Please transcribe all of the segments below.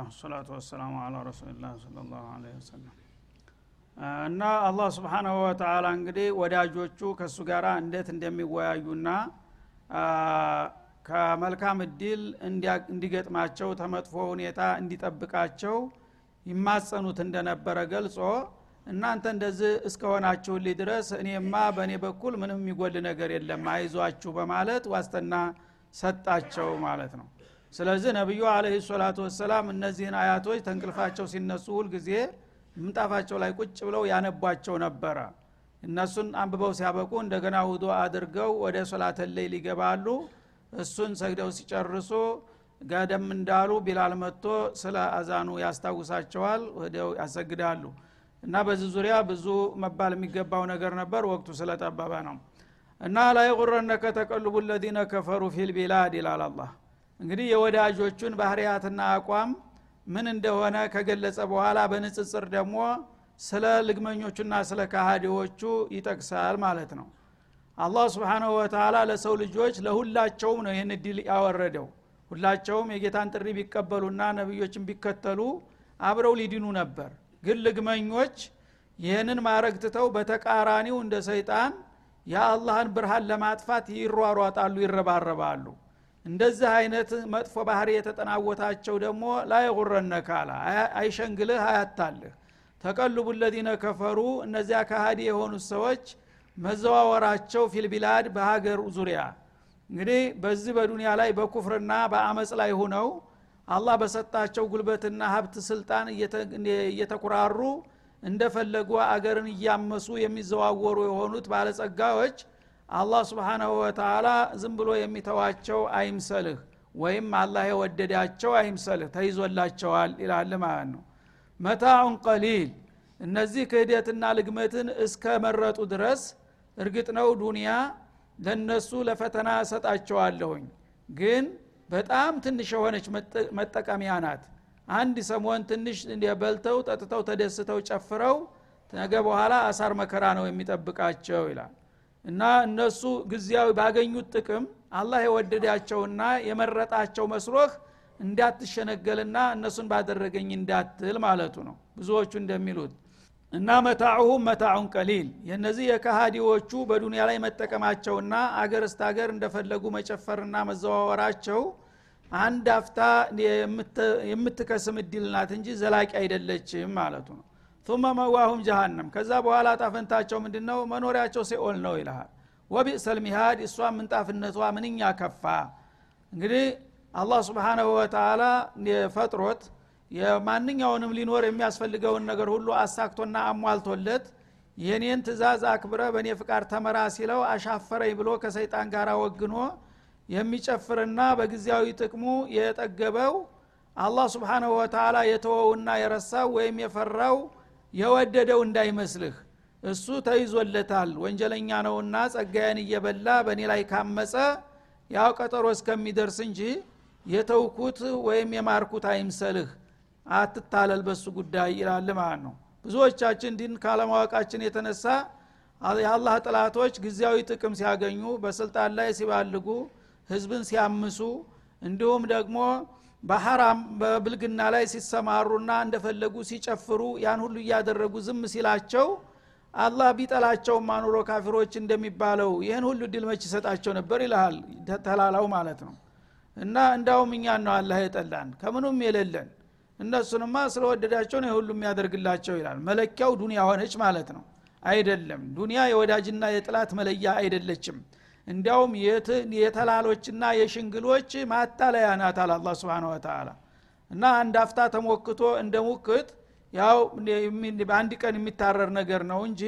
አልሐምዱሊላህ ወሰላሙ አላ ረሱሊላህ ስለ ላሁ ለ ወሰለም እና አላህ ስብሓናሁ ወተላ እንግዲህ ወዳጆቹ ከእሱ ጋር እንዴት እንደሚወያዩና ከመልካም እድል እንዲገጥማቸው ተመጥፎ ሁኔታ እንዲጠብቃቸው ይማጸኑት እንደነበረ ገልጾ እናንተ እንደዚህ እስከሆናችሁልኝ ድረስ እኔማ በእኔ በኩል ምንም የሚጎል ነገር የለም አይዟችሁ በማለት ዋስትና ሰጣቸው ማለት ነው ስለዚህ ነቢዩ አለህ ሰላቱ ወሰላም እነዚህን አያቶች ተንቅልፋቸው ሲነሱ ሁልጊዜ ምንጣፋቸው ላይ ቁጭ ብለው ያነቧቸው ነበረ። እነሱን አንብበው ሲያበቁ እንደገና ውዶ አድርገው ወደ ሶላተ ሌይል ይገባሉ። እሱን ሰግደው ሲጨርሱ ገደም እንዳሉ ቢላል መጥቶ ስለ አዛኑ ያስታውሳቸዋል ወደው ያሰግዳሉ። እና በዚህ ዙሪያ ብዙ መባል የሚገባው ነገር ነበር ወቅቱ ስለጠበበ ነው። እና ላይ ጉረነከ ተቀልቡ ለዚነ ከፈሩ ፊልቢላድ ይላል አላህ እንግዲህ የወዳጆቹን ባህርያትና አቋም ምን እንደሆነ ከገለጸ በኋላ በንጽጽር ደግሞ ስለ ልግመኞቹና ስለ ካሃዲዎቹ ይጠቅሳል ማለት ነው። አላህ ስብሓናሁ ወተላ ለሰው ልጆች ለሁላቸውም ነው ይህን እድል ያወረደው። ሁላቸውም የጌታን ጥሪ ቢቀበሉና ነቢዮችን ቢከተሉ አብረው ሊድኑ ነበር። ግን ልግመኞች ይህንን ማድረግ ትተው በተቃራኒው እንደ ሰይጣን የአላህን ብርሃን ለማጥፋት ይሯሯጣሉ ይረባረባሉ እንደዚህ አይነት መጥፎ ባህሪ የተጠናወታቸው ደግሞ ላይ ጉረነካ አላ አይሸንግልህ አያታልህ። ተቀልቡ ለዚነ ከፈሩ እነዚያ ካሃዲ የሆኑት ሰዎች መዘዋወራቸው ፊልቢላድ በሀገር ዙሪያ። እንግዲህ በዚህ በዱንያ ላይ በኩፍርና በአመፅ ላይ ሁነው አላህ በሰጣቸው ጉልበትና ሀብት ስልጣን እየተኩራሩ እንደፈለጉ አገርን እያመሱ የሚዘዋወሩ የሆኑት ባለጸጋዎች አላህ ስብሓናሁ ወተላ ዝም ብሎ የሚተዋቸው አይምሰልህ ወይም አላህ የወደዳቸው አይምሰልህ ተይዞላቸዋል ይላል ማለት ነው። መታዑን ቀሊል እነዚህ ክህደትና ልግመትን እስከ መረጡ ድረስ እርግጥ ነው ዱንያ ለነሱ ለፈተና እሰጣቸዋለሁኝ። ግን በጣም ትንሽ የሆነች መጠቀሚያ ናት። አንድ ሰሞን ትንሽ በልተው ጠጥተው ተደስተው ጨፍረው ነገ በኋላ አሳር መከራ ነው የሚጠብቃቸው ይላል እና እነሱ ጊዜያዊ ባገኙት ጥቅም አላህ የወደዳቸውና የመረጣቸው መስሎህ እንዳትሸነገልና እነሱን ባደረገኝ እንዳትል ማለቱ ነው። ብዙዎቹ እንደሚሉት እና መታዑሁም መታዑን ቀሊል። የነዚህ የካሃዲዎቹ በዱንያ ላይ መጠቀማቸውና አገር እስተ አገር እንደፈለጉ መጨፈርና መዘዋወራቸው አንድ አፍታ የምትከስም እድል ናት እንጂ ዘላቂ አይደለችም ማለቱ ነው ثم መዋሁም ጀሃነም ከዛ በኋላ ጣፈንታቸው ምንድን ነው መኖሪያቸው ሲኦል ነው ይልሃል። ወቢእሰል ሚሃድ እሷ ምንጣፍነቷ ምንኛ ከፋ! እንግዲህ አላህ ስብሓናሁ ወተላ ፈጥሮት የማንኛውንም ሊኖር የሚያስፈልገውን ነገር ሁሉ አሳክቶና አሟልቶለት የኔን ትእዛዝ አክብረ በእኔ ፍቃድ ተመራ ሲለው አሻፈረኝ ብሎ ከሰይጣን ጋር ወግኖ የሚጨፍርና በጊዜያዊ ጥቅሙ የጠገበው አላህ ስብሓናሁ ወተላ የተወውና የረሳው ወይም የፈራው የወደደው እንዳይመስልህ። እሱ ተይዞለታል። ወንጀለኛ ነውና ጸጋዬን እየበላ በእኔ ላይ ካመፀ ያው ቀጠሮ እስከሚደርስ እንጂ የተውኩት ወይም የማርኩት አይምሰልህ። አትታለል በሱ ጉዳይ ይላል ማለት ነው። ብዙዎቻችን ዲን ካለማወቃችን የተነሳ የአላህ ጥላቶች ጊዜያዊ ጥቅም ሲያገኙ በስልጣን ላይ ሲባልጉ ህዝብን ሲያምሱ እንዲሁም ደግሞ በሐራም በብልግና ላይ ሲሰማሩና እንደፈለጉ ሲጨፍሩ ያን ሁሉ እያደረጉ ዝም ሲላቸው አላህ ቢጠላቸውም አኑሮ ካፊሮች እንደሚባለው ይህን ሁሉ ድል መች ይሰጣቸው ነበር ይልሃል ተላላው ማለት ነው። እና እንዳውም እኛን ነው አላህ የጠላን ከምኑም የሌለን እነሱንማ ስለወደዳቸው ነው ሁሉ የሚያደርግላቸው ይላል። መለኪያው ዱንያ ሆነች ማለት ነው። አይደለም። ዱንያ የወዳጅና የጥላት መለያ አይደለችም እንዲያውም የተላሎችና የሽንግሎች ማታለያ ናት አለ አላ ስብን ወተላ እና አንድ አፍታ ተሞክቶ እንደ ሙክት ያው በአንድ ቀን የሚታረር ነገር ነው እንጂ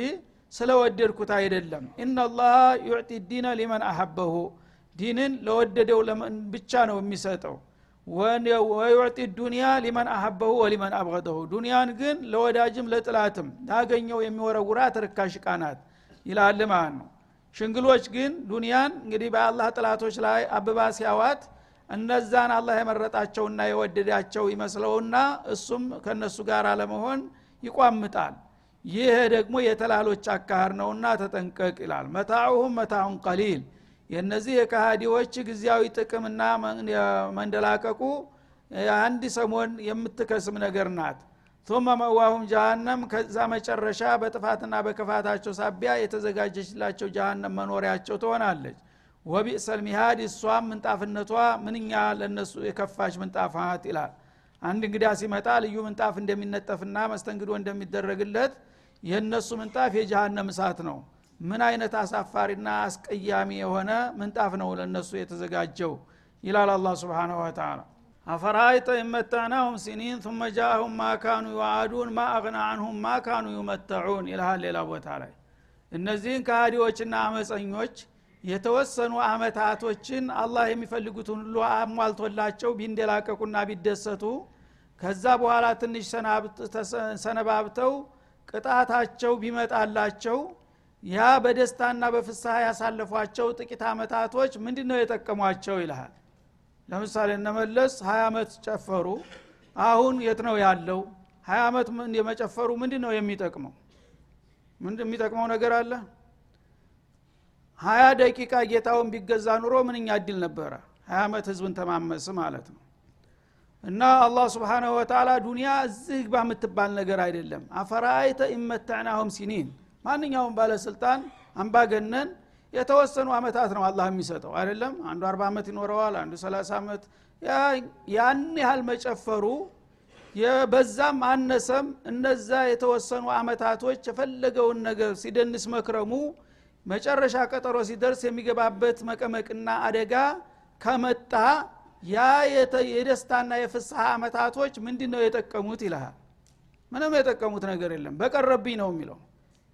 ስለወደድኩት አይደለም። ኢናላህ ዩዕጢ ዲነ ሊመን አሐበሁ። ዲንን ለወደደው ብቻ ነው የሚሰጠው። ወዩዕጢ ዱኒያ ሊመን አሐበሁ ወሊመን አብገደሁ። ዱኒያን ግን ለወዳጅም ለጥላትም ላገኘው የሚወረውራት ርካሽ ቃናት ይላል ማለት ነው ሽንግሎች ግን ዱንያን እንግዲህ በአላህ ጥላቶች ላይ አብባ ሲያዋት እነዛን አላህ የመረጣቸውና የወደዳቸው ይመስለውና እሱም ከነሱ ጋር ለመሆን ይቋምጣል። ይህ ደግሞ የተላሎች አካህር ነውና ተጠንቀቅ ይላል። መታዑሁም መታዑን ቀሊል። የእነዚህ የካሃዲዎች ጊዜያዊ ጥቅምና መንደላቀቁ አንድ ሰሞን የምትከስም ነገር ናት ثم መዋሁም ጀሃነም ከዛ መጨረሻ በጥፋትና በክፋታቸው ሳቢያ የተዘጋጀችላቸው ጀሃነም መኖሪያቸው ትሆናለች። ወቢእሰል ሚሃድ እሷም ምንጣፍነቷ ምንኛ ለነሱ የከፋች ምንጣፍ ናት ይላል። አንድ እንግዳ ሲመጣ ልዩ ምንጣፍ እንደሚነጠፍና መስተንግዶ እንደሚደረግለት የእነሱ ምንጣፍ የጀሃነም እሳት ነው። ምን አይነት አሳፋሪና አስቀያሚ የሆነ ምንጣፍ ነው ለእነሱ የተዘጋጀው? ይላል አላ ስብንሁ ወተላ አፈራይተ ይመታናሁም ሲኒን ثم جاءهم ما كانوا يوعدون ما أغنى عنهم ما كانوا يمتعون ይልሃል ሌላ ቦታ ላይ እነዚህን ከሃዲዎችና አመፀኞች የተወሰኑ አመታቶችን አላህ የሚፈልጉትን ሁሉ አሟልቶላቸው ቢንደላቀቁና ቢደሰቱ ከዛ በኋላ ትንሽ ሰነባብተው ቅጣታቸው ቢመጣላቸው ያ በደስታና በፍስሐ ያሳለፏቸው ጥቂት አመታቶች ምንድ ነው የጠቀሟቸው ይልሃል ለምሳሌ እነመለስ ሀያ አመት ጨፈሩ። አሁን የት ነው ያለው? ሀያ አመት የመጨፈሩ ምንድ ነው የሚጠቅመው? ምንድ የሚጠቅመው ነገር አለ? ሀያ ደቂቃ ጌታውን ቢገዛ ኑሮ ምንኛ እድል ነበረ? ሀያ አመት ህዝብን ተማመስ ማለት ነው። እና አላህ ስብሓናሁ ወተላ ዱኒያ እዚህ ግባ የምትባል ነገር አይደለም። አፈራአይተ ኢመታዕናሁም ሲኒን። ማንኛውም ባለስልጣን አምባገነን የተወሰኑ አመታት ነው አላህ የሚሰጠው። አይደለም? አንዱ አርባ ዓመት ይኖረዋል አንዱ ሰላሳ ዓመት። ያን ያህል መጨፈሩ በዛም አነሰም እነዛ የተወሰኑ አመታቶች የፈለገውን ነገር ሲደንስ መክረሙ መጨረሻ ቀጠሮ ሲደርስ የሚገባበት መቀመቅና አደጋ ከመጣ ያ የደስታና የፍስሐ አመታቶች ምንድ ነው የጠቀሙት ይልሃል? ምንም የጠቀሙት ነገር የለም። በቀረብኝ ነው የሚለው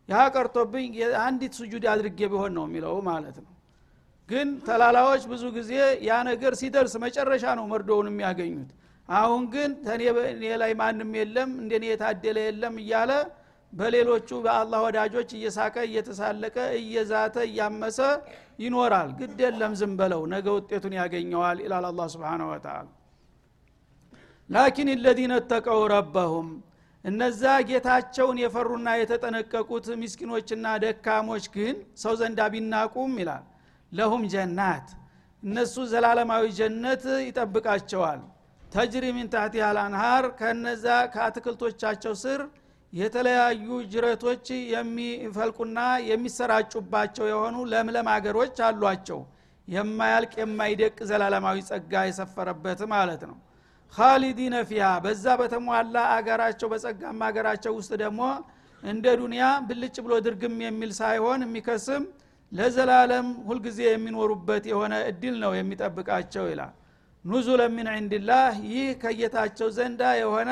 ያ ቀርቶብኝ አንዲት ስጁድ አድርጌ ቢሆን ነው የሚለው ማለት ነው። ግን ተላላዎች ብዙ ጊዜ ያ ነገር ሲደርስ መጨረሻ ነው መርዶውን የሚያገኙት። አሁን ግን ተኔ ላይ ማንም የለም እንደኔ የታደለ የለም እያለ በሌሎቹ በአላህ ወዳጆች እየሳቀ እየተሳለቀ እየዛተ እያመሰ ይኖራል። ግድ የለም ዝም በለው ነገ ውጤቱን ያገኘዋል ይላል አላ ስብን ወተላ ላኪን ለዚነ ተቀው ረበሁም እነዛ ጌታቸውን የፈሩና የተጠነቀቁት ምስኪኖችና ደካሞች ግን ሰው ዘንዳ ቢናቁም ይላል። ለሁም ጀናት እነሱ ዘላለማዊ ጀነት ይጠብቃቸዋል። ተጅሪ ሚን ታህቲ አልአንሃር ከነዛ ከአትክልቶቻቸው ስር የተለያዩ ጅረቶች የሚፈልቁና የሚሰራጩባቸው የሆኑ ለምለም አገሮች አሏቸው። የማያልቅ የማይደቅ ዘላለማዊ ጸጋ የሰፈረበት ማለት ነው ካሊዲነ ፊሃ በዛ በተሟላ አገራቸው በጸጋማ አገራቸው ውስጥ ደግሞ እንደ ዱንያ ብልጭ ብሎ ድርግም የሚል ሳይሆን የሚከስም ለዘላለም ሁልጊዜ የሚኖሩበት የሆነ እድል ነው የሚጠብቃቸው ይላል። ኑዙለ ሚን ዕንድላህ ይህ ከጌታቸው ዘንዳ የሆነ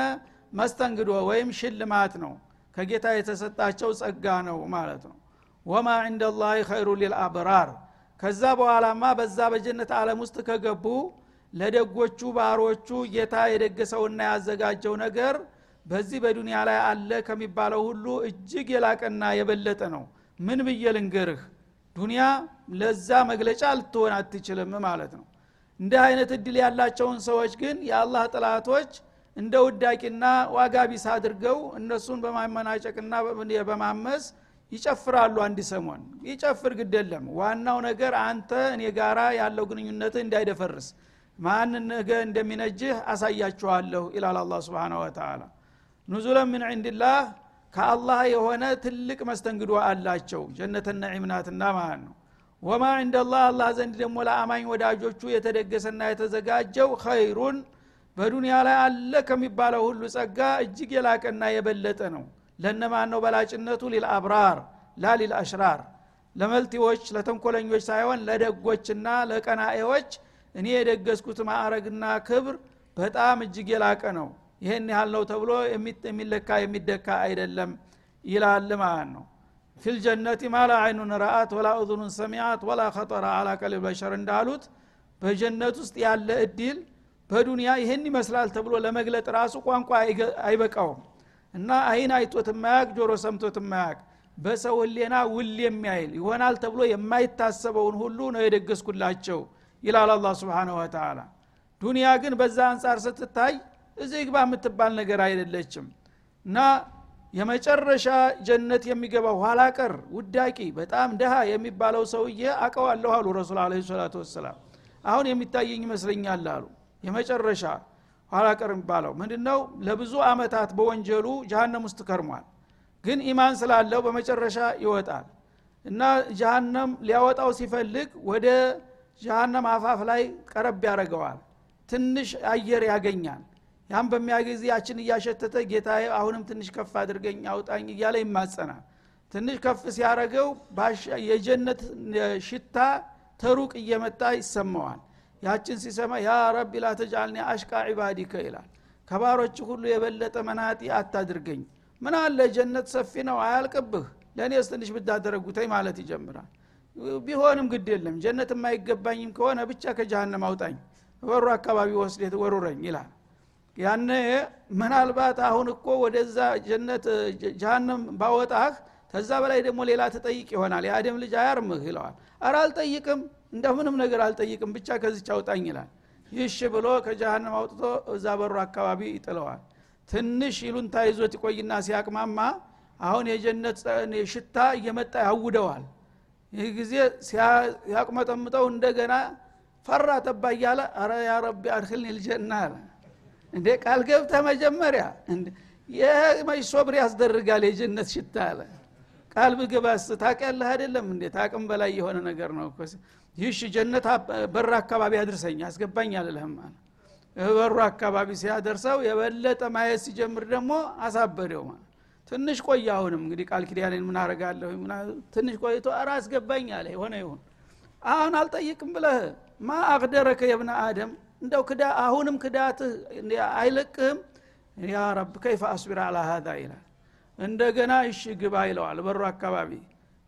መስተንግዶ ወይም ሽልማት ነው። ከጌታ የተሰጣቸው ጸጋ ነው ማለት ነው። ወማ ዕንደ ላህ ኸይሩ ሊልአብራር ከዛ በኋላማ በዛ በጀነት ዓለም ውስጥ ከገቡ ለደጎቹ ባሮቹ ጌታ የደገሰውና ያዘጋጀው ነገር በዚህ በዱንያ ላይ አለ ከሚባለው ሁሉ እጅግ የላቀና የበለጠ ነው። ምን ብዬ ልንገርህ? ዱንያ ለዛ መግለጫ ልትሆን አትችልም ማለት ነው። እንዲህ አይነት እድል ያላቸውን ሰዎች ግን የአላህ ጥላቶች እንደ ውዳቂና ዋጋ ቢስ አድርገው እነሱን በማመናጨቅና በማመስ ይጨፍራሉ አንድ ሰሞን። ይጨፍር ግድ የለም። ዋናው ነገር አንተ እኔ ጋራ ያለው ግንኙነት እንዳይደፈርስ ማን ነገ እንደሚነጅህ አሳያችኋለሁ ይላል አላ ስብን ወተላ ኑዙለ ምን ዕንድላህ ከአላህ የሆነ ትልቅ መስተንግዶ አላቸው። ጀነተ ነዒምናትና ማለት ነው። ወማ ዕንደላህ አላህ ዘንድ ደግሞ ለአማኝ ወዳጆቹ የተደገሰና የተዘጋጀው ኸይሩን በዱንያ ላይ አለ ከሚባለው ሁሉ ጸጋ እጅግ የላቀና የበለጠ ነው። ለነማን ነው በላጭነቱ ሊልአብራር ላ ሊልአሽራር ለመልቲዎች ለተንኮለኞች ሳይሆን ለደጎችና ለቀናኤዎች እኔ የደገስኩት ማዕረግና ክብር በጣም እጅግ የላቀ ነው። ይህን ያህል ነው ተብሎ የሚለካ የሚደካ አይደለም ይላል ማለት ነው። ፊልጀነቲ ማላ አይኑን ረአት ወላ እዙኑን ሰሚያት ወላ ከጠረ አላ በሸር እንዳሉት በጀነት ውስጥ ያለ እድል በዱንያ ይህን ይመስላል ተብሎ ለመግለጥ ራሱ ቋንቋ አይበቃውም። እና አይን አይቶት የማያቅ ጆሮ ሰምቶት የማያቅ በሰው ህሌና ውል የሚያይል ይሆናል ተብሎ የማይታሰበውን ሁሉ ነው የደገስኩላቸው ይላል አላ ስብን ወተላ ዱንያ ግን በዛ አንጻር ስትታይ እዚህ ግባ የምትባል ነገር አይደለችም። እና የመጨረሻ ጀነት የሚገባው ኋላ ቀር ውዳቂ በጣም ደሃ የሚባለው ሰውዬ አቀዋለሁ አሉ ረሱል አለ ሰላቱ ወሰላም። አሁን የሚታየኝ ይመስለኛል አሉ። የመጨረሻ ኋላ ቀር የሚባለው ምንድነው? ለብዙ አመታት በወንጀሉ ጀሃነም ውስጥ ከርሟል። ግን ኢማን ስላለው በመጨረሻ ይወጣል። እና ጀሃነም ሊያወጣው ሲፈልግ ወደ ጀሃነም አፋፍ ላይ ቀረብ ያደረገዋል ትንሽ አየር ያገኛል። ያም በሚያጊዜ ያችን እያሸተተ ጌታ አሁንም ትንሽ ከፍ አድርገኝ አውጣኝ እያለ ይማጸናል። ትንሽ ከፍ ሲያረገው የጀነት ሽታ ተሩቅ እየመጣ ይሰማዋል። ያችን ሲሰማ ያ ረቢ ላተጃልኒ አሽቃ ዒባዲከ ይላል። ከባሮች ሁሉ የበለጠ መናጢ አታድርገኝ። ምን አለ ጀነት ሰፊ ነው አያልቅብህ። ለእኔስ ትንሽ ብታደረጉተኝ ማለት ይጀምራል ቢሆንም ግድ የለም። ጀነት የማይገባኝም ከሆነ ብቻ ከጀሃነም አውጣኝ በሩ አካባቢ ወስዴት ወሩረኝ ይላል። ያነ ምናልባት አሁን እኮ ወደዛ ጀነት ጀሃነም ባወጣህ ከዛ በላይ ደግሞ ሌላ ትጠይቅ ይሆናል። የአደም ልጅ አያርምህ ይለዋል። አረ አልጠይቅም እንደምንም ነገር አልጠይቅም ብቻ ከዚች አውጣኝ ይላል። ይሽ ብሎ ከጀሃነም አውጥቶ እዛ በሩ አካባቢ ይጥለዋል። ትንሽ ይሉንታ ይዞት ይቆይና ሲያቅማማ አሁን የጀነት ሽታ እየመጣ ያውደዋል ይህ ጊዜ ሲያቅመጠምጠው እንደገና ፈራ ተባ እያለ አረ ያ ረቢ አድክልኒ ልጀና አለ። እንዴ ቃል ገብተ መጀመሪያ ይህ መች ሶብር ያስደርጋል የጀነት ሽታ አለ። ቃል ብግባስ ታቅያለህ አይደለም እንዴ? ታቅም በላይ የሆነ ነገር ነው ይህሽ ጀነት በር አካባቢ አድርሰኝ አስገባኝ አልልህም አለ። በሩ አካባቢ ሲያደርሰው የበለጠ ማየት ሲጀምር ደግሞ አሳበደው ማለት ትንሽ ቆይ አሁንም እንግዲህ ቃል ኪዳኔን ምን አረጋለሁ ትንሽ ቆይቶ አረ አስገባኝ አለ። የሆነ ይሁን። አሁን አልጠይቅም ብለህ ማ አቅደረከ የብነ አደም? እንደው ክዳ አሁንም ክዳትህ አይለቅህም? ያ ረብ ከይፈ አስቢር አላ ሀዛ ይላል። እንደገና እሺ ግባ ይለዋል በሩ አካባቢ።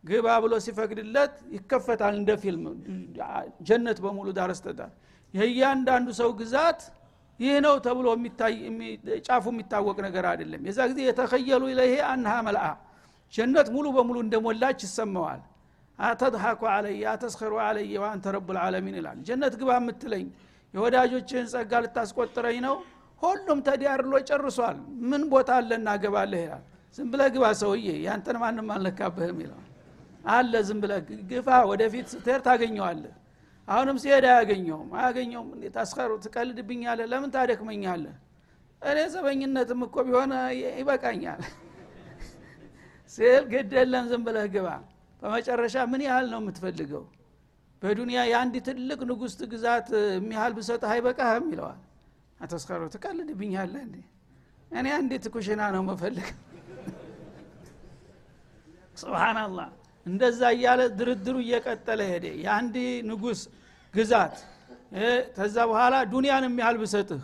ግባ ብሎ ሲፈቅድለት ይከፈታል እንደ ፊልም። ጀነት በሙሉ ዳረስተዳር የእያንዳንዱ ሰው ግዛት ይህ ነው ተብሎ ጫፉ የሚታወቅ ነገር አይደለም። የዛ ጊዜ የተኸየሉ ኢለይሄ አንሃ መልአ ጀነት ሙሉ በሙሉ እንደሞላች ይሰማዋል። አተድሐኩ አለየ አተስኸሩ አለየ ወአንተ ረቡ ልዓለሚን ይላል። ጀነት ግባ የምትለኝ የወዳጆችህን ጸጋ ልታስቆጥረኝ ነው? ሁሉም ተዲያርሎ ጨርሷል። ምን ቦታ አለ እናገባለህ ይላል። ዝም ብለህ ግባ ሰውዬ ያንተን ማንም አልነካብህም ይለዋል አለ ዝም ብለህ ግፋ ወደፊት ስትሄድ ታገኘዋለህ አሁንም ሲሄድ አያገኘውም። አያገኘውም ታስኸሩ ትቀልድብኛለህ? ለምን ታደክመኛለህ? እኔ ዘበኝነትም እኮ ቢሆን ይበቃኛል። ሲል ግድ የለም ዝም ብለህ ግባ። በመጨረሻ ምን ያህል ነው የምትፈልገው? በዱንያ የአንድ ትልቅ ንጉሥ ግዛት የሚያህል ብሰጥህ አይበቃህም? ይለዋል። አተስኸሩ ትቀልድብኛለህ እንዴ? እኔ አንዲት ኩሽና ነው መፈልግ ስብናላህ እንደዛ እያለ ድርድሩ እየቀጠለ ሄደ። የአንድ ንጉስ ግዛት ከዛ በኋላ ዱንያን የሚያህል ብሰጥህ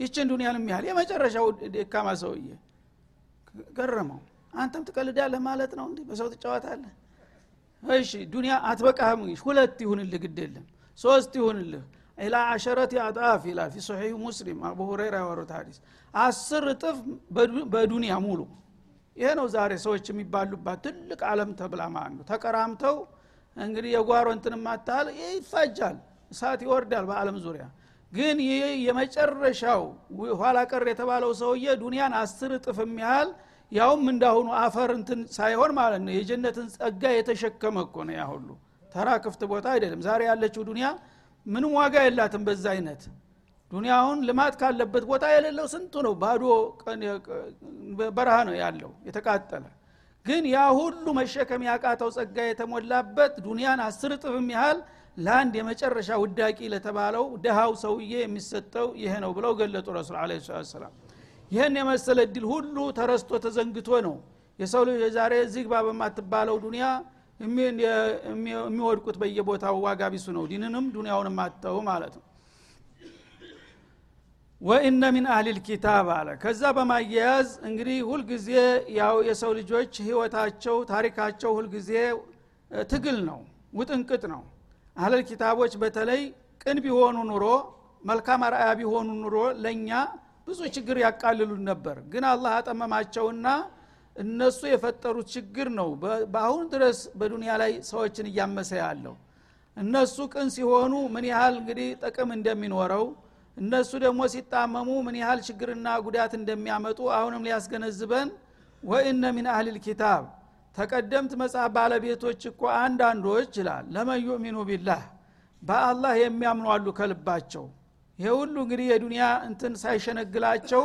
ይችን ዱንያን የሚያህል የመጨረሻው ደካማ ሰውዬ ገረመው። አንተም ትቀልዳለህ ማለት ነው እንዲህ በሰው ትጫወታለህ? እሺ ዱንያ አትበቃህም ሁለት ይሁንልህ ግድ የለም። ሶስት ይሁንልህ። ኢላ አሸረት አጣፍ ይላል። ፊ ሙስሊም አቡ ሁረይራ ያወሩት ሀዲስ አስር እጥፍ በዱንያ ሙሉ ይሄ ነው ዛሬ ሰዎች የሚባሉባት ትልቅ አለም ተብላ ማለት ነው። ተቀራምተው እንግዲህ የጓሮ እንትን ማታል ይፋጃል እሳት ይወርዳል በአለም ዙሪያ። ግን ይህ የመጨረሻው ኋላ ቀር የተባለው ሰውዬ ዱንያን አስር እጥፍ የሚያህል ያውም እንዳሁኑ አፈር እንትን ሳይሆን ማለት ነው የጀነትን ጸጋ የተሸከመ እኮ ነው ያ ተራ ክፍት ቦታ አይደለም። ዛሬ ያለችው ዱንያ ምንም ዋጋ የላትም በዛ አይነት ዱንያውን ልማት ካለበት ቦታ የሌለው ስንቱ ነው? ባዶ በረሃ ነው ያለው የተቃጠለ። ግን ያ ሁሉ መሸከም ያቃተው ጸጋ የተሞላበት ዱንያን አስር እጥፍም ያህል ለአንድ የመጨረሻ ውዳቂ ለተባለው ድሃው ሰውዬ የሚሰጠው ይሄ ነው ብለው ገለጡ ረሱል አለ ሰላም ይህን የመሰለ እድል ሁሉ ተረስቶ ተዘንግቶ ነው የሰው ልጅ የዛሬ ዝግባ በማትባለው ዱንያ የሚወድቁት በየቦታው ዋጋ ቢሱ ነው። ዲንንም ዱንያውንም አተው ማለት ነው ወኢነ ሚን አህሊል ኪታብ አለ። ከዛ በማያያዝ እንግዲህ ሁልጊዜ ያው የሰው ልጆች ህይወታቸው ታሪካቸው ሁልጊዜ ትግል ነው ውጥንቅጥ ነው። አህለል ኪታቦች በተለይ ቅን ቢሆኑ ኑሮ መልካም አርአያ ቢሆኑ ኑሮ ለእኛ ብዙ ችግር ያቃልሉን ነበር። ግን አላህ አጠመማቸውና እነሱ የፈጠሩት ችግር ነው። በአሁን ድረስ በዱንያ ላይ ሰዎችን እያመሰ ያለው እነሱ ቅን ሲሆኑ ምን ያህል እንግዲህ ጥቅም እንደሚኖረው እነሱ ደግሞ ሲጣመሙ ምን ያህል ችግርና ጉዳት እንደሚያመጡ አሁንም ሊያስገነዝበን። ወኢነ ሚን አህሊል ኪታብ ተቀደምት መጽሐፍ ባለቤቶች እኮ አንዳንዶች ይላል። ለመን ዩእሚኑ ቢላህ በአላህ የሚያምኑ አሉ ከልባቸው። ይሄ ሁሉ እንግዲህ የዱንያ እንትን ሳይሸነግላቸው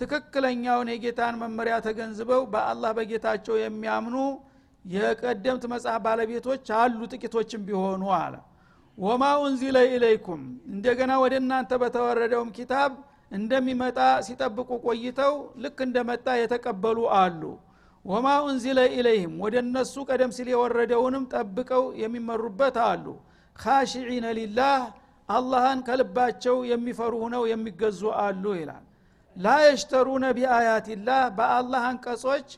ትክክለኛውን የጌታን መመሪያ ተገንዝበው በአላህ በጌታቸው የሚያምኑ የቀደምት መጽሐፍ ባለቤቶች አሉ ጥቂቶችም ቢሆኑ አለ ወማ ኡንዚለ ኢለይኩም እንደገና ወደ እናንተ በተወረደውም ኪታብ እንደሚመጣ ሲጠብቁ ቆይተው ልክ እንደመጣ የተቀበሉ አሉ። ወማ ኡንዚለ ኢለይህም ወደ እነሱ ቀደም ሲል የወረደውንም ጠብቀው የሚመሩበት አሉ። ካሽዒነ ሊላህ አላህን ከልባቸው የሚፈሩ ሁነው የሚገዙ አሉ ይላል። ላ የሽተሩነ ቢአያትላህ በአላህ አንቀጾች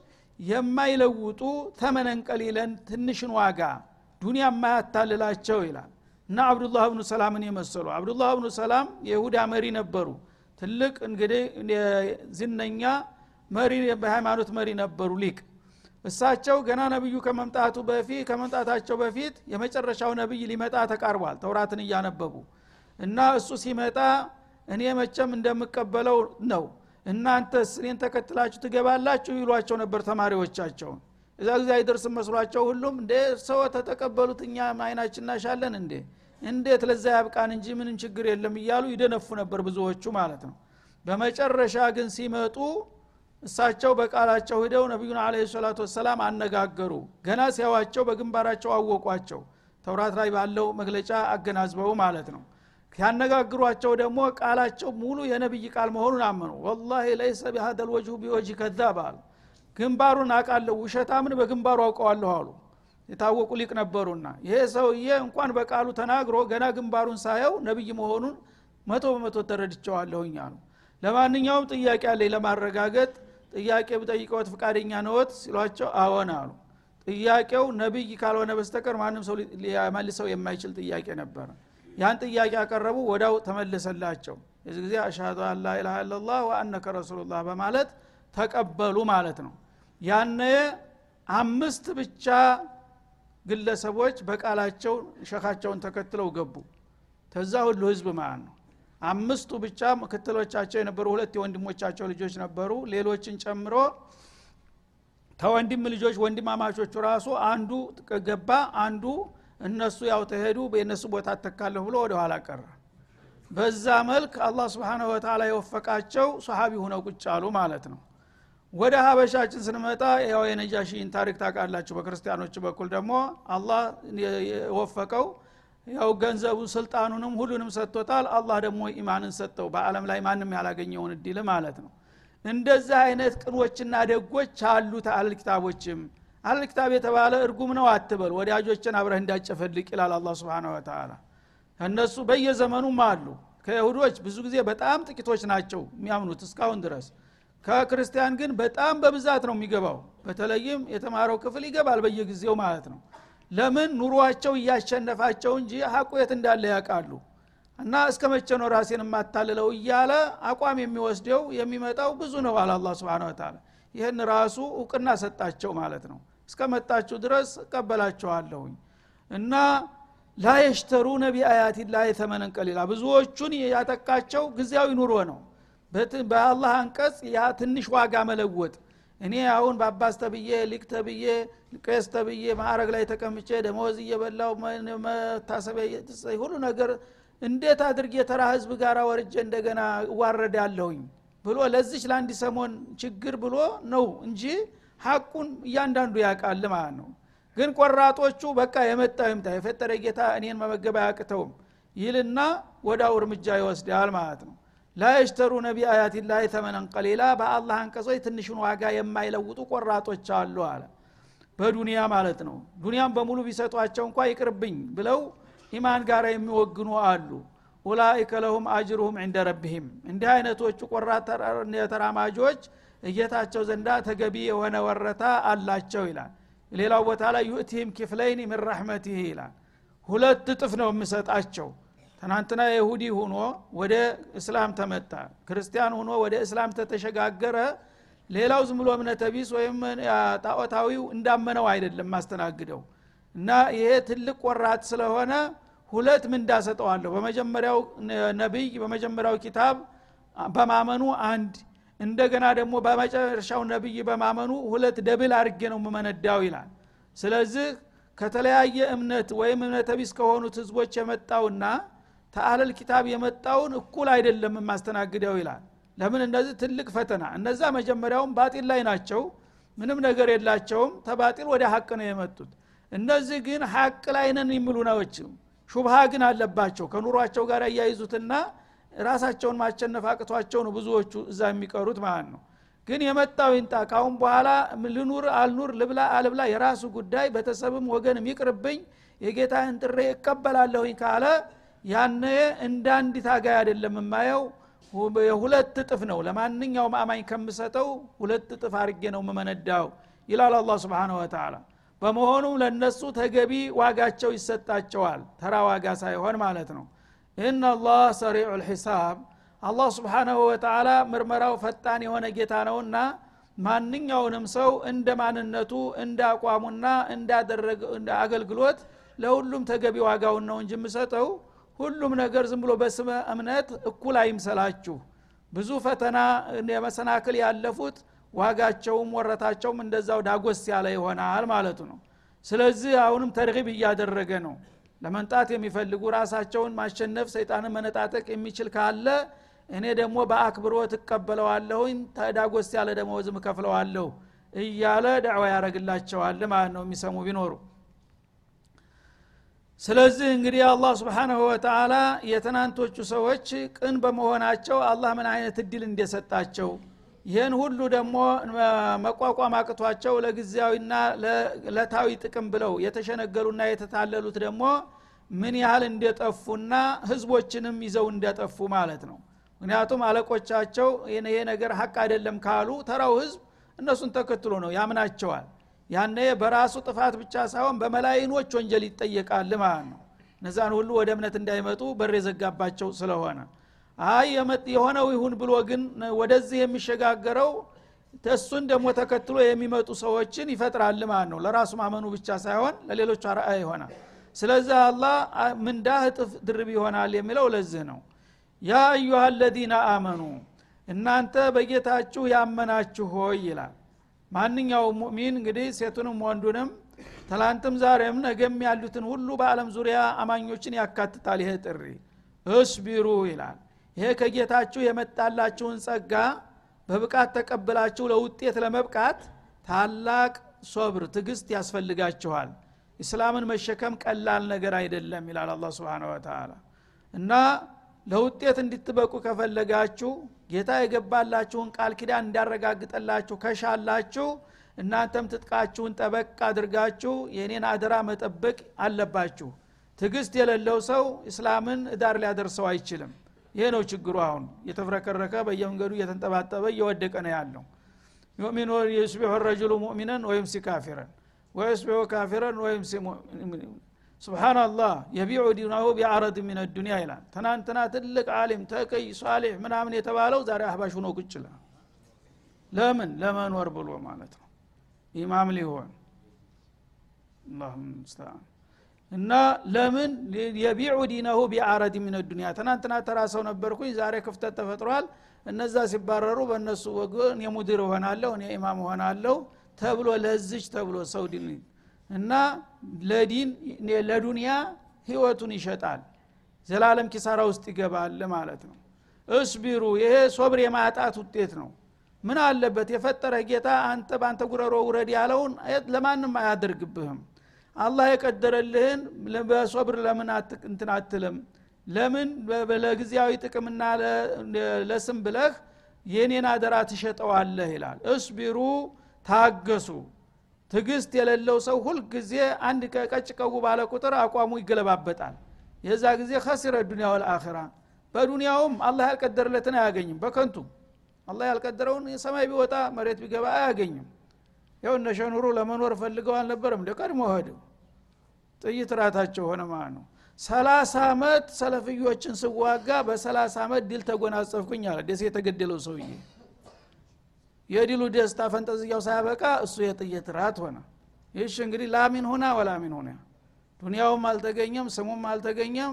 የማይለውጡ ተመነን ቀሊለን ትንሽን ዋጋ ዱንያ የማያታልላቸው ይላል እና አብዱላህ ብኑ ሰላምን የመሰሉ። አብዱላህ ብኑ ሰላም የይሁዳ መሪ ነበሩ። ትልቅ እንግዲህ ዝነኛ መሪ በሃይማኖት መሪ ነበሩ ሊቅ። እሳቸው ገና ነብዩ ከመምጣቱ በፊት ከመምጣታቸው በፊት የመጨረሻው ነብይ ሊመጣ ተቃርቧል። ተውራትን እያነበቡ እና እሱ ሲመጣ እኔ መቸም እንደምቀበለው ነው። እናንተስ እኔን ተከትላችሁ ትገባላችሁ ይሏቸው ነበር ተማሪዎቻቸውን። እዛ ጊዜ አይደርስም መስሏቸው ሁሉም እንደ ሰው ተተቀበሉት እኛ አይናችን እናሻለን እንዴ እንዴት ለዛ ያብቃን እንጂ ምንም ችግር የለም እያሉ ይደነፉ ነበር ብዙዎቹ ማለት ነው። በመጨረሻ ግን ሲመጡ እሳቸው በቃላቸው ሂደው ነቢዩን አለ ሰላቱ ወሰላም አነጋገሩ። ገና ሲያዋቸው በግንባራቸው አወቋቸው። ተውራት ላይ ባለው መግለጫ አገናዝበው ማለት ነው። ሲያነጋግሯቸው ደግሞ ቃላቸው ሙሉ የነቢይ ቃል መሆኑን አመኑ። ወላሂ ለይሰ ቢሃደ ልወጅሁ ቢወጅ ከዛብ ግንባሩን አቃለሁ ውሸታምን በግንባሩ አውቀዋለሁ አሉ የታወቁ ሊቅ ነበሩና ይሄ ሰውዬ እንኳን በቃሉ ተናግሮ ገና ግንባሩን ሳየው ነቢይ መሆኑን መቶ በመቶ ተረድቸዋለሁኝ አሉ። ለማንኛውም ጥያቄ አለኝ ለማረጋገጥ ጥያቄ ብጠይቀዎት ፍቃደኛ ነዎት ሲሏቸው አዎን አሉ። ጥያቄው ነቢይ ካልሆነ በስተቀር ማንም ሰው ሊመልሰው የማይችል ጥያቄ ነበረ ያን ጥያቄ ያቀረቡ ወዳው ተመለሰላቸው። የዚህ ጊዜ አሻዱ አን ላኢላሃ ኢላላህ ወአነከ ረሱሉላህ በማለት ተቀበሉ ማለት ነው። ያነ አምስት ብቻ ግለሰቦች በቃላቸው ሸካቸውን ተከትለው ገቡ። ተዛ ሁሉ ህዝብ ማለት ነው? አምስቱ ብቻ ምክትሎቻቸው የነበሩ ሁለት የወንድሞቻቸው ልጆች ነበሩ። ሌሎችን ጨምሮ ተወንድም ልጆች ወንድማማቾቹ ራሱ አንዱ ገባ አንዱ እነሱ ያው ተሄዱ የእነሱ ቦታ ተካለሁ ብሎ ወደ ኋላ ቀረ። በዛ መልክ አላህ ስብሓንሁ ወተላ የወፈቃቸው ሰሃቢ ሁነው ቁጭ አሉ ማለት ነው ወደ ሀበሻችን ስንመጣ ያው የነጃሺን ታሪክ ታውቃላችሁ። በክርስቲያኖች በኩል ደግሞ አላህ የወፈቀው ያው ገንዘቡ ስልጣኑንም ሁሉንም ሰጥቶታል። አላህ ደግሞ ኢማንን ሰጠው። በአለም ላይ ማንም ያላገኘውን እድል ማለት ነው። እንደዚህ አይነት ቅኖችና ደጎች አሉት አልክታቦችም አልክታብ የተባለ እርጉም ነው አትበል ወዳጆችን አብረህ እንዳጨፈልቅ ይላል አላ ስብን ወተላ እነሱ በየዘመኑም አሉ። ከይሁዶች ብዙ ጊዜ በጣም ጥቂቶች ናቸው የሚያምኑት እስካሁን ድረስ ከክርስቲያን ግን በጣም በብዛት ነው የሚገባው። በተለይም የተማረው ክፍል ይገባል በየጊዜው ማለት ነው። ለምን? ኑሯቸው እያሸነፋቸው እንጂ ሀቁ የት እንዳለ ያውቃሉ። እና እስከ መቼ ነው ራሴን የማታልለው? እያለ አቋም የሚወስደው የሚመጣው ብዙ ነው አለ አላ ስብን ወተላ ይህን ራሱ እውቅና ሰጣቸው ማለት ነው። እስከ መጣችሁ ድረስ እቀበላቸዋለሁኝ እና ላ የሽተሩነ ቢአያት ላ የተመነን ቀሊላ ብዙዎቹን ያጠቃቸው ጊዜያዊ ኑሮ ነው በአላህ አንቀጽ ያ ትንሽ ዋጋ መለወጥ። እኔ አሁን በአባስ ተብዬ ሊቅ ተብዬ ቄስ ተብዬ ማዕረግ ላይ ተቀምጬ ደመወዝ እየበላው መታሰቢያ ሁሉ ነገር እንዴት አድርጌ ተራ ህዝብ ጋር ወርጄ እንደገና እዋረዳለሁኝ ብሎ ለዚች ለአንድ ሰሞን ችግር ብሎ ነው እንጂ ሀቁን እያንዳንዱ ያውቃል ማለት ነው። ግን ቆራጦቹ በቃ የመጣው ይምጣ የፈጠረ ጌታ እኔን መመገብ አያቅተውም ይልና ወዳው እርምጃ ይወስዳል ማለት ነው ላየሽተሩ ነቢ አያት ላይ ተመነን ቀሊላ በአላህ አንቀጾች ትንሹን ዋጋ የማይለውጡ ቆራጦች አሉ አለ። በዱንያ ማለት ነው። ዱንያም በሙሉ ቢሰጧቸው እንኳ ይቅርብኝ ብለው ኢማን ጋር የሚወግኑ አሉ። ኡላይከ ለሁም አጅሩሁም ዕንደ ረቢህም። እንዲህ አይነቶቹ ቆራት ተራማጆች እጌታቸው ዘንዳ ተገቢ የሆነ ወረታ አላቸው ይላል። ሌላው ቦታ ላይ ዩእቲህም ኪፍለይን ምን ረሕመቲህ ይላል። ሁለት እጥፍ ነው የምሰጣቸው ትናንትና የሁዲ ሁኖ ወደ እስላም ተመጣ። ክርስቲያን ሁኖ ወደ እስላም ተተሸጋገረ። ሌላው ዝም ብሎ እምነተ ቢስ ወይም ጣዖታዊው እንዳመነው አይደለም ማስተናግደው። እና ይሄ ትልቅ ቆራጥ ስለሆነ ሁለት ምንዳ ሰጠዋለሁ። በመጀመሪያው ነቢይ በመጀመሪያው ኪታብ በማመኑ አንድ እንደገና ደግሞ በመጨረሻው ነቢይ በማመኑ ሁለት double አድርጌ ነው የምመነዳው ይላል። ስለዚህ ከተለያየ እምነት ወይም እምነተ ቢስ ከሆኑት ህዝቦች የመጣውና ተአለል ኪታብ የመጣውን እኩል አይደለም የማስተናግደው ይላል። ለምን? እነዚህ ትልቅ ፈተና። እነዛ መጀመሪያውም ባጢል ላይ ናቸው። ምንም ነገር የላቸውም። ተባጢል ወደ ሀቅ ነው የመጡት። እነዚህ ግን ሀቅ ላይ ነን የሚሉ ናቸው። ሹብሃ ግን አለባቸው። ከኑሯቸው ጋር እያይዙትና ራሳቸውን ማቸነፍ አቅቷቸው ነው ብዙዎቹ እዛ የሚቀሩት ማለት ነው። ግን የመጣው ይንጣ ካሁን በኋላ ልኑር አልኑር ልብላ አልብላ የራሱ ጉዳይ ቤተሰብም ወገንም ይቅርብኝ የጌታን ጥሬ እቀበላለሁኝ ካለ ያነ እንደ አንድ ታጋይ አይደለም የማየው። የሁለት እጥፍ ነው። ለማንኛውም አማኝ ከምሰጠው ሁለት እጥፍ አርጌ ነው መመነዳው ይላል አላ ስብን ወተላ በመሆኑም ለነሱ ተገቢ ዋጋቸው ይሰጣቸዋል። ተራ ዋጋ ሳይሆን ማለት ነው። ኢናላህ ሰሪዑ ልሒሳብ። አላህ ስብሓናሁ ወተላ ምርመራው ፈጣን የሆነ ጌታ ነውና ማንኛውንም ሰው እንደ ማንነቱ እንደ አቋሙና እንደ አገልግሎት ለሁሉም ተገቢ ዋጋውን ነው እንጂ የምሰጠው ሁሉም ነገር ዝም ብሎ በስመ እምነት እኩል አይምሰላችሁ። ብዙ ፈተና የመሰናክል ያለፉት ዋጋቸውም ወረታቸውም እንደዛው ዳጎስ ያለ ይሆናል ማለቱ ነው። ስለዚህ አሁንም ተርሂብ እያደረገ ነው። ለመንጣት የሚፈልጉ ራሳቸውን ማሸነፍ ሰይጣንን መነጣጠቅ የሚችል ካለ እኔ ደግሞ በአክብሮት እቀበለዋለሁኝ ተዳጎስ ያለ ደመወዝም እከፍለዋለሁ እያለ ዳዕዋ ያደረግላቸዋል ማለት ነው የሚሰሙ ቢኖሩ ስለዚህ እንግዲህ አላህ ስብሓናሁ ወተላ የትናንቶቹ ሰዎች ቅን በመሆናቸው አላህ ምን አይነት እድል እንደሰጣቸው ይህን ሁሉ ደግሞ መቋቋም አቅቷቸው ለጊዜያዊና ለታዊ ጥቅም ብለው የተሸነገሉና የተታለሉት ደግሞ ምን ያህል እንደጠፉና ህዝቦችንም ይዘው እንደጠፉ ማለት ነው። ምክንያቱም አለቆቻቸው ይሄ ነገር ሀቅ አይደለም ካሉ ተራው ህዝብ እነሱን ተከትሎ ነው ያምናቸዋል ያነ በራሱ ጥፋት ብቻ ሳይሆን በመላይኖች ወንጀል ይጠየቃል ማለት ነው። እነዛን ሁሉ ወደ እምነት እንዳይመጡ በር የዘጋባቸው ስለሆነ። አይ የሆነው ይሁን ብሎ ግን ወደዚህ የሚሸጋገረው እሱን ደግሞ ተከትሎ የሚመጡ ሰዎችን ይፈጥራል ማለት ነው። ለራሱ ማመኑ ብቻ ሳይሆን ለሌሎች አርአያ ይሆናል። ስለዚህ አላህ ምንዳህ እጥፍ ድርብ ይሆናል የሚለው ለዚህ ነው። ያ አዩሃ አመኑ እናንተ በጌታችሁ ያመናችሁ ሆይ ይላል ማንኛውም ሙእሚን እንግዲህ ሴቱንም ወንዱንም ትላንትም ዛሬም ነገም ያሉትን ሁሉ በአለም ዙሪያ አማኞችን ያካትታል። ይሄ ጥሪ እስቢሩ ይላል። ይሄ ከጌታችሁ የመጣላችሁን ጸጋ በብቃት ተቀብላችሁ ለውጤት ለመብቃት ታላቅ ሶብር ትግስት ያስፈልጋችኋል። ኢስላምን መሸከም ቀላል ነገር አይደለም ይላል አላ ስብን ወተላ እና ለውጤት እንድትበቁ ከፈለጋችሁ ጌታ የገባላችሁን ቃል ኪዳን እንዳረጋግጠላችሁ ከሻላችሁ እናንተም ትጥቃችሁን ጠበቅ አድርጋችሁ የኔን አደራ መጠበቅ አለባችሁ። ትግስት የሌለው ሰው እስላምን እዳር ሊያደርሰው አይችልም። ይሄ ነው ችግሩ። አሁን እየተፍረከረከ በየመንገዱ እየተንጠባጠበ እየወደቀ ነው ያለው። يؤمن يصبح الرجل مؤمنا ويمسي كافرا ويصبح كافرا ويمسي سبحان الله يبيع دينه بعرض من الدنيا ይላል። ትናንትና ትልቅ አሊም تقي صالح ምናምን የተባለው ዛሬ አህባሽ ሆኖ ቁጭ ለምን? ለመኖር ብሎ ማለት ነው። ኢማም ሊሆን። እና ለምን? የቢዑ ዲነሁ ቢአረድ ምን ዱኒያ ትናንትና ተራ ነበርኩኝ ዛሬ ክፍተት ተፈጥሯል። እነዛ ሲባረሩ በእነሱ ወገን የሙድር እሆናለሁ እኔ ኢማም እሆናለሁ ተብሎ ለዝች ተብሎ ሰው ዲን እና ለዲን ለዱንያ ህይወቱን ይሸጣል። ዘላለም ኪሳራ ውስጥ ይገባል ማለት ነው። እስቢሩ ይሄ ሶብር የማጣት ውጤት ነው። ምን አለበት? የፈጠረ ጌታ አንተ በአንተ ጉረሮ ውረድ ያለውን ለማንም አያደርግብህም። አላህ የቀደረልህን በሶብር ለምን እንትን አትልም? ለምን ለጊዜያዊ ጥቅምና ለስም ብለህ የኔን አደራ ትሸጠዋለህ ይላል። እስቢሩ ታገሱ ትግስት የሌለው ሰው ሁልጊዜ አንድ ቀጭ ቀው ባለ ቁጥር አቋሙ ይገለባበጣል። የዛ ጊዜ ከሲረ ዱኒያ ወልአኺራ በዱንያውም አላህ ያልቀደረለትን አያገኝም። በከንቱ አላህ ያልቀደረውን ሰማይ ቢወጣ መሬት ቢገባ አያገኝም። ያው እነ ሸኑሩ ለመኖር ፈልገው አልነበረም። እንደ ቀድሞ ሄደው ጥይት ራታቸው ሆነ ማለት ነው። ሰላሳ አመት ሰለፍዮችን ስዋጋ በሰላሳ አመት ድል ተጎናጸፍኩኝ አለ። ደሴ የተገደለው ሰውዬ የድሉ ደስታ ፈንጠዝያው ሳያበቃ እሱ የጥይት ራት ሆነ። ይሽ እንግዲህ ላሚን ሆና ወላሚን ሆነ። ዱንያውም አልተገኘም ስሙም አልተገኘም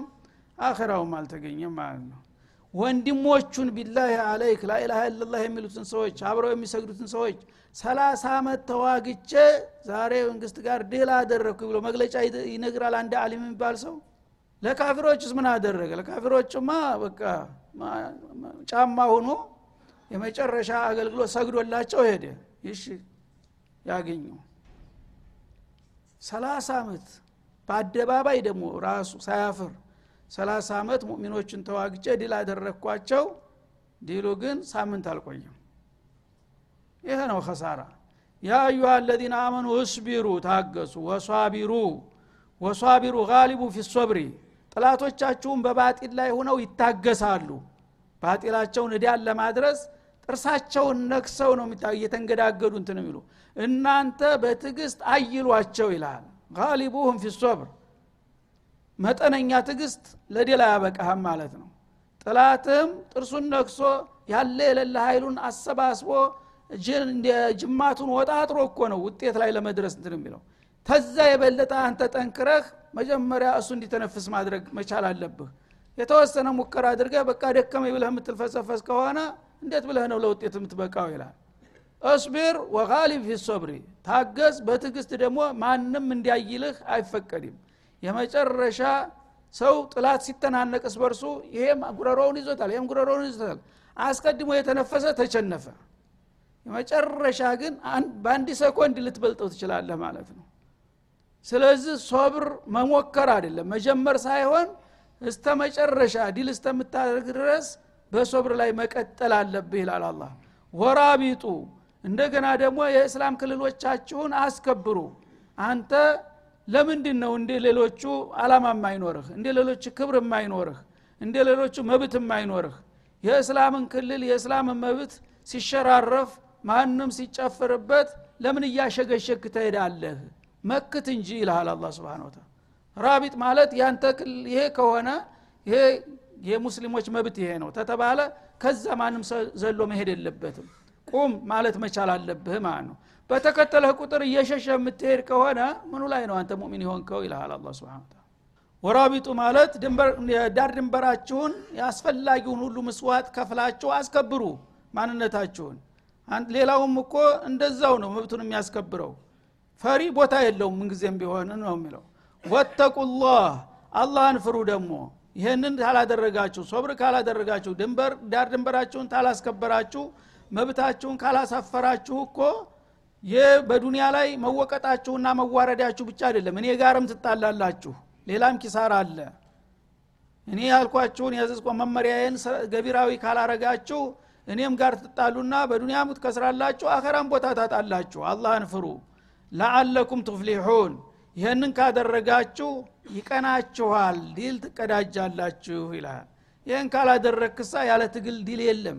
አኸራውም አልተገኘም ማለት ነው። ወንድሞቹን ቢላህ አለይክ ላኢላሃ ኢላላህ የሚሉትን ሰዎች አብረው የሚሰግዱትን ሰዎች ሰላሳ አመት ተዋግቼ ዛሬ መንግስት ጋር ድል አደረግኩ ብሎ መግለጫ ይነግራል አንድ አሊም የሚባል ሰው። ለካፊሮችስ ምን አደረገ? ለካፊሮችማ በቃ ጫማ ሆኖ የመጨረሻ አገልግሎት ሰግዶላቸው ሄደ። ይሽ ያገኙ። ሰላሳ አመት በአደባባይ ደግሞ ራሱ ሳያፍር ሰላሳ አመት ሙእሚኖችን ተዋግቼ ድል አደረግኳቸው ዲሉ ግን ሳምንት አልቆየም። ይህ ነው ከሳራ ያ አዩሃ አለዚነ አመኑ እስቢሩ ታገሱ። ወሷቢሩ ወሷቢሩ ጋሊቡ ፊ ሶብሪ ጥላቶቻችሁን በባጢል ላይ ሆነው ይታገሳሉ። ባጢላቸውን እዳን ለማድረስ ጥርሳቸውን ነክሰው ነው እየተንገዳገዱ እንትን የሚሉ። እናንተ በትዕግስት አይሏቸው ይልሃል ጋሊቡሁም ፊ መጠነኛ ትዕግስት ለድል አያበቃህም ማለት ነው። ጥላትም ጥርሱን ነክሶ ያለ የሌለ ኃይሉን አሰባስቦ ጅማቱን ወጣጥሮ እኮ ነው ውጤት ላይ ለመድረስ እንትን የሚለው። ተዛ የበለጠ አንተ ጠንክረህ መጀመሪያ እሱ እንዲተነፍስ ማድረግ መቻል አለብህ። የተወሰነ ሙከራ አድርገህ በቃ ደከመ ብለህ የምትልፈሰፈስ ከሆነ እንዴት ብለህ ነው ለውጤት የምትበቃው? ይላል። እስቢር ወጋሊብ ፊ ሶብሪ ታገዝ በትዕግስት ደግሞ ማንም እንዲያይልህ አይፈቀድም። የመጨረሻ ሰው ጥላት ሲተናነቅስ በርሱ ይሄም ጉረሮውን ይዞታል ይሄም ጉረሮውን ይዞታል። አስቀድሞ የተነፈሰ ተቸነፈ። የመጨረሻ ግን በአንድ ሰኮንድ ልትበልጠው ትችላለህ ማለት ነው። ስለዚህ ሶብር መሞከር አይደለም መጀመር ሳይሆን እስተ መጨረሻ ድል እስተምታደርግ ድረስ በሶብር ላይ መቀጠል አለብህ ይላል አላ ወራቢጡ እንደገና ደግሞ የእስላም ክልሎቻችሁን አስከብሩ። አንተ ለምንድን ነው እንደ ሌሎቹ አላማ የማይኖርህ? እንደ ሌሎቹ ክብር የማይኖርህ? እንደ ሌሎቹ መብት የማይኖርህ? የእስላምን ክልል የእስላምን መብት ሲሸራረፍ ማንም ሲጨፍርበት ለምን እያሸገሸግ ትሄዳለህ? መክት እንጂ ይልሃል አላ ስብን ራቢጥ ማለት ያንተ ይሄ ከሆነ ይሄ የሙስሊሞች መብት ይሄ ነው ተተባለ። ከዛ ማንም ዘሎ መሄድ የለበትም። ቁም ማለት መቻል አለብህ ማለት ነው። በተከተለህ ቁጥር እየሸሸ የምትሄድ ከሆነ ምኑ ላይ ነው አንተ ሙእሚን የሆንከው? ይልሃል አላ ስብን ወራቢጡ ማለት ዳር ድንበራችሁን የአስፈላጊውን ሁሉ ምስዋት ከፍላችሁ አስከብሩ ማንነታችሁን። ሌላውም እኮ እንደዛው ነው መብቱን የሚያስከብረው። ፈሪ ቦታ የለውም ምንጊዜም ቢሆን ነው የሚለው። ወተቁላህ አላህን ፍሩ ደግሞ ይህንን ካላደረጋችሁ ሶብር ካላደረጋችሁ ድንበር ዳር ድንበራችሁን ካላስከበራችሁ መብታችሁን ካላሳፈራችሁ እኮ ይህ በዱንያ ላይ መወቀጣችሁና መዋረዳችሁ ብቻ አይደለም። እኔ ጋርም ትጣላላችሁ ሌላም ኪሳራ አለ። እኔ ያልኳችሁን የዘዝቆ መመሪያዬን ገቢራዊ ካላረጋችሁ እኔም ጋር ትጣሉና በዱንያም ትከስራላችሁ አኸራም ቦታ ታጣላችሁ። አላህን ፍሩ። لعلكم تفلحون ይህንን ካደረጋችሁ ይቀናችኋል ድል ትቀዳጃላችሁ ይላል። ይህን ካላደረግክሳ ያለ ትግል ድል የለም።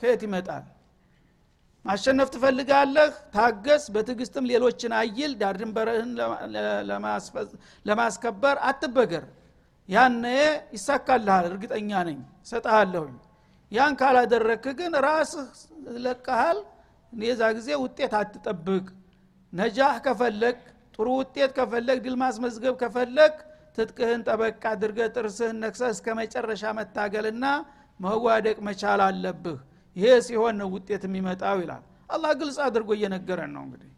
ከየት ይመጣል? ማሸነፍ ትፈልጋለህ? ታገስ በትዕግስትም ሌሎችን አይል ዳር ድንበርህን ለማስከበር አትበገር። ያነ ይሳካልሃል እርግጠኛ ነኝ። ሰጠሃለሁኝ ያን ካላደረክ ግን ራስህ ለቀሃል። የዛ ጊዜ ውጤት አትጠብቅ። ነጃህ ከፈለግ ጥሩ ውጤት ከፈለግ ድል ማስመዝገብ ከፈለግ ትጥቅህን ጠበቅ አድርገ ጥርስህን ነክሰ እስከ መጨረሻ መታገልና መዋደቅ መቻል አለብህ። ይሄ ሲሆን ነው ውጤት የሚመጣው ይላል። አላህ ግልጽ አድርጎ እየነገረን ነው እንግዲህ።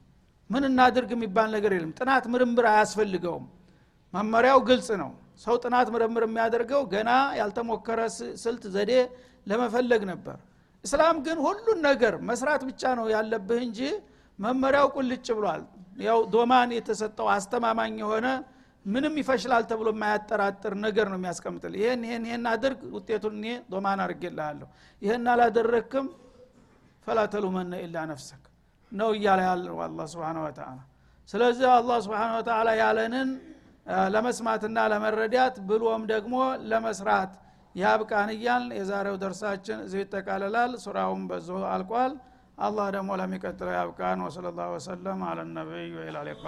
ምን እናድርግ የሚባል ነገር የለም። ጥናት ምርምር አያስፈልገውም። መመሪያው ግልጽ ነው። ሰው ጥናት ምርምር የሚያደርገው ገና ያልተሞከረ ስልት ዘዴ ለመፈለግ ነበር። እስላም ግን ሁሉን ነገር መስራት ብቻ ነው ያለብህ እንጂ መመሪያው ቁልጭ ብሏል ያው ዶማን የተሰጠው አስተማማኝ የሆነ ምንም ይፈሽላል ተብሎ የማያጠራጥር ነገር ነው የሚያስቀምጥል ይህን ይህን ይህን አድርግ ውጤቱን እኔ ዶማን አድርጌልሃለሁ። ይህን አላደረግክም ፈላ ተሉመነ ኢላ ነፍሰክ ነው እያለ ያለው አላ ስብን ወተላ ስለዚህ አላህ ስብን ወተላ ያለንን ለመስማትና ለመረዳት ብሎም ደግሞ ለመስራት ያብቃን እያል የዛሬው ደርሳችን እዚሁ ይጠቃልላል ሱራውን በዚሁ አልቋል አላህ ደግሞ ለሚቀጥለው ያብቃን ወሰለ ላሁ ወሰለም አለ ነቢይ ወኢላ ሊቃ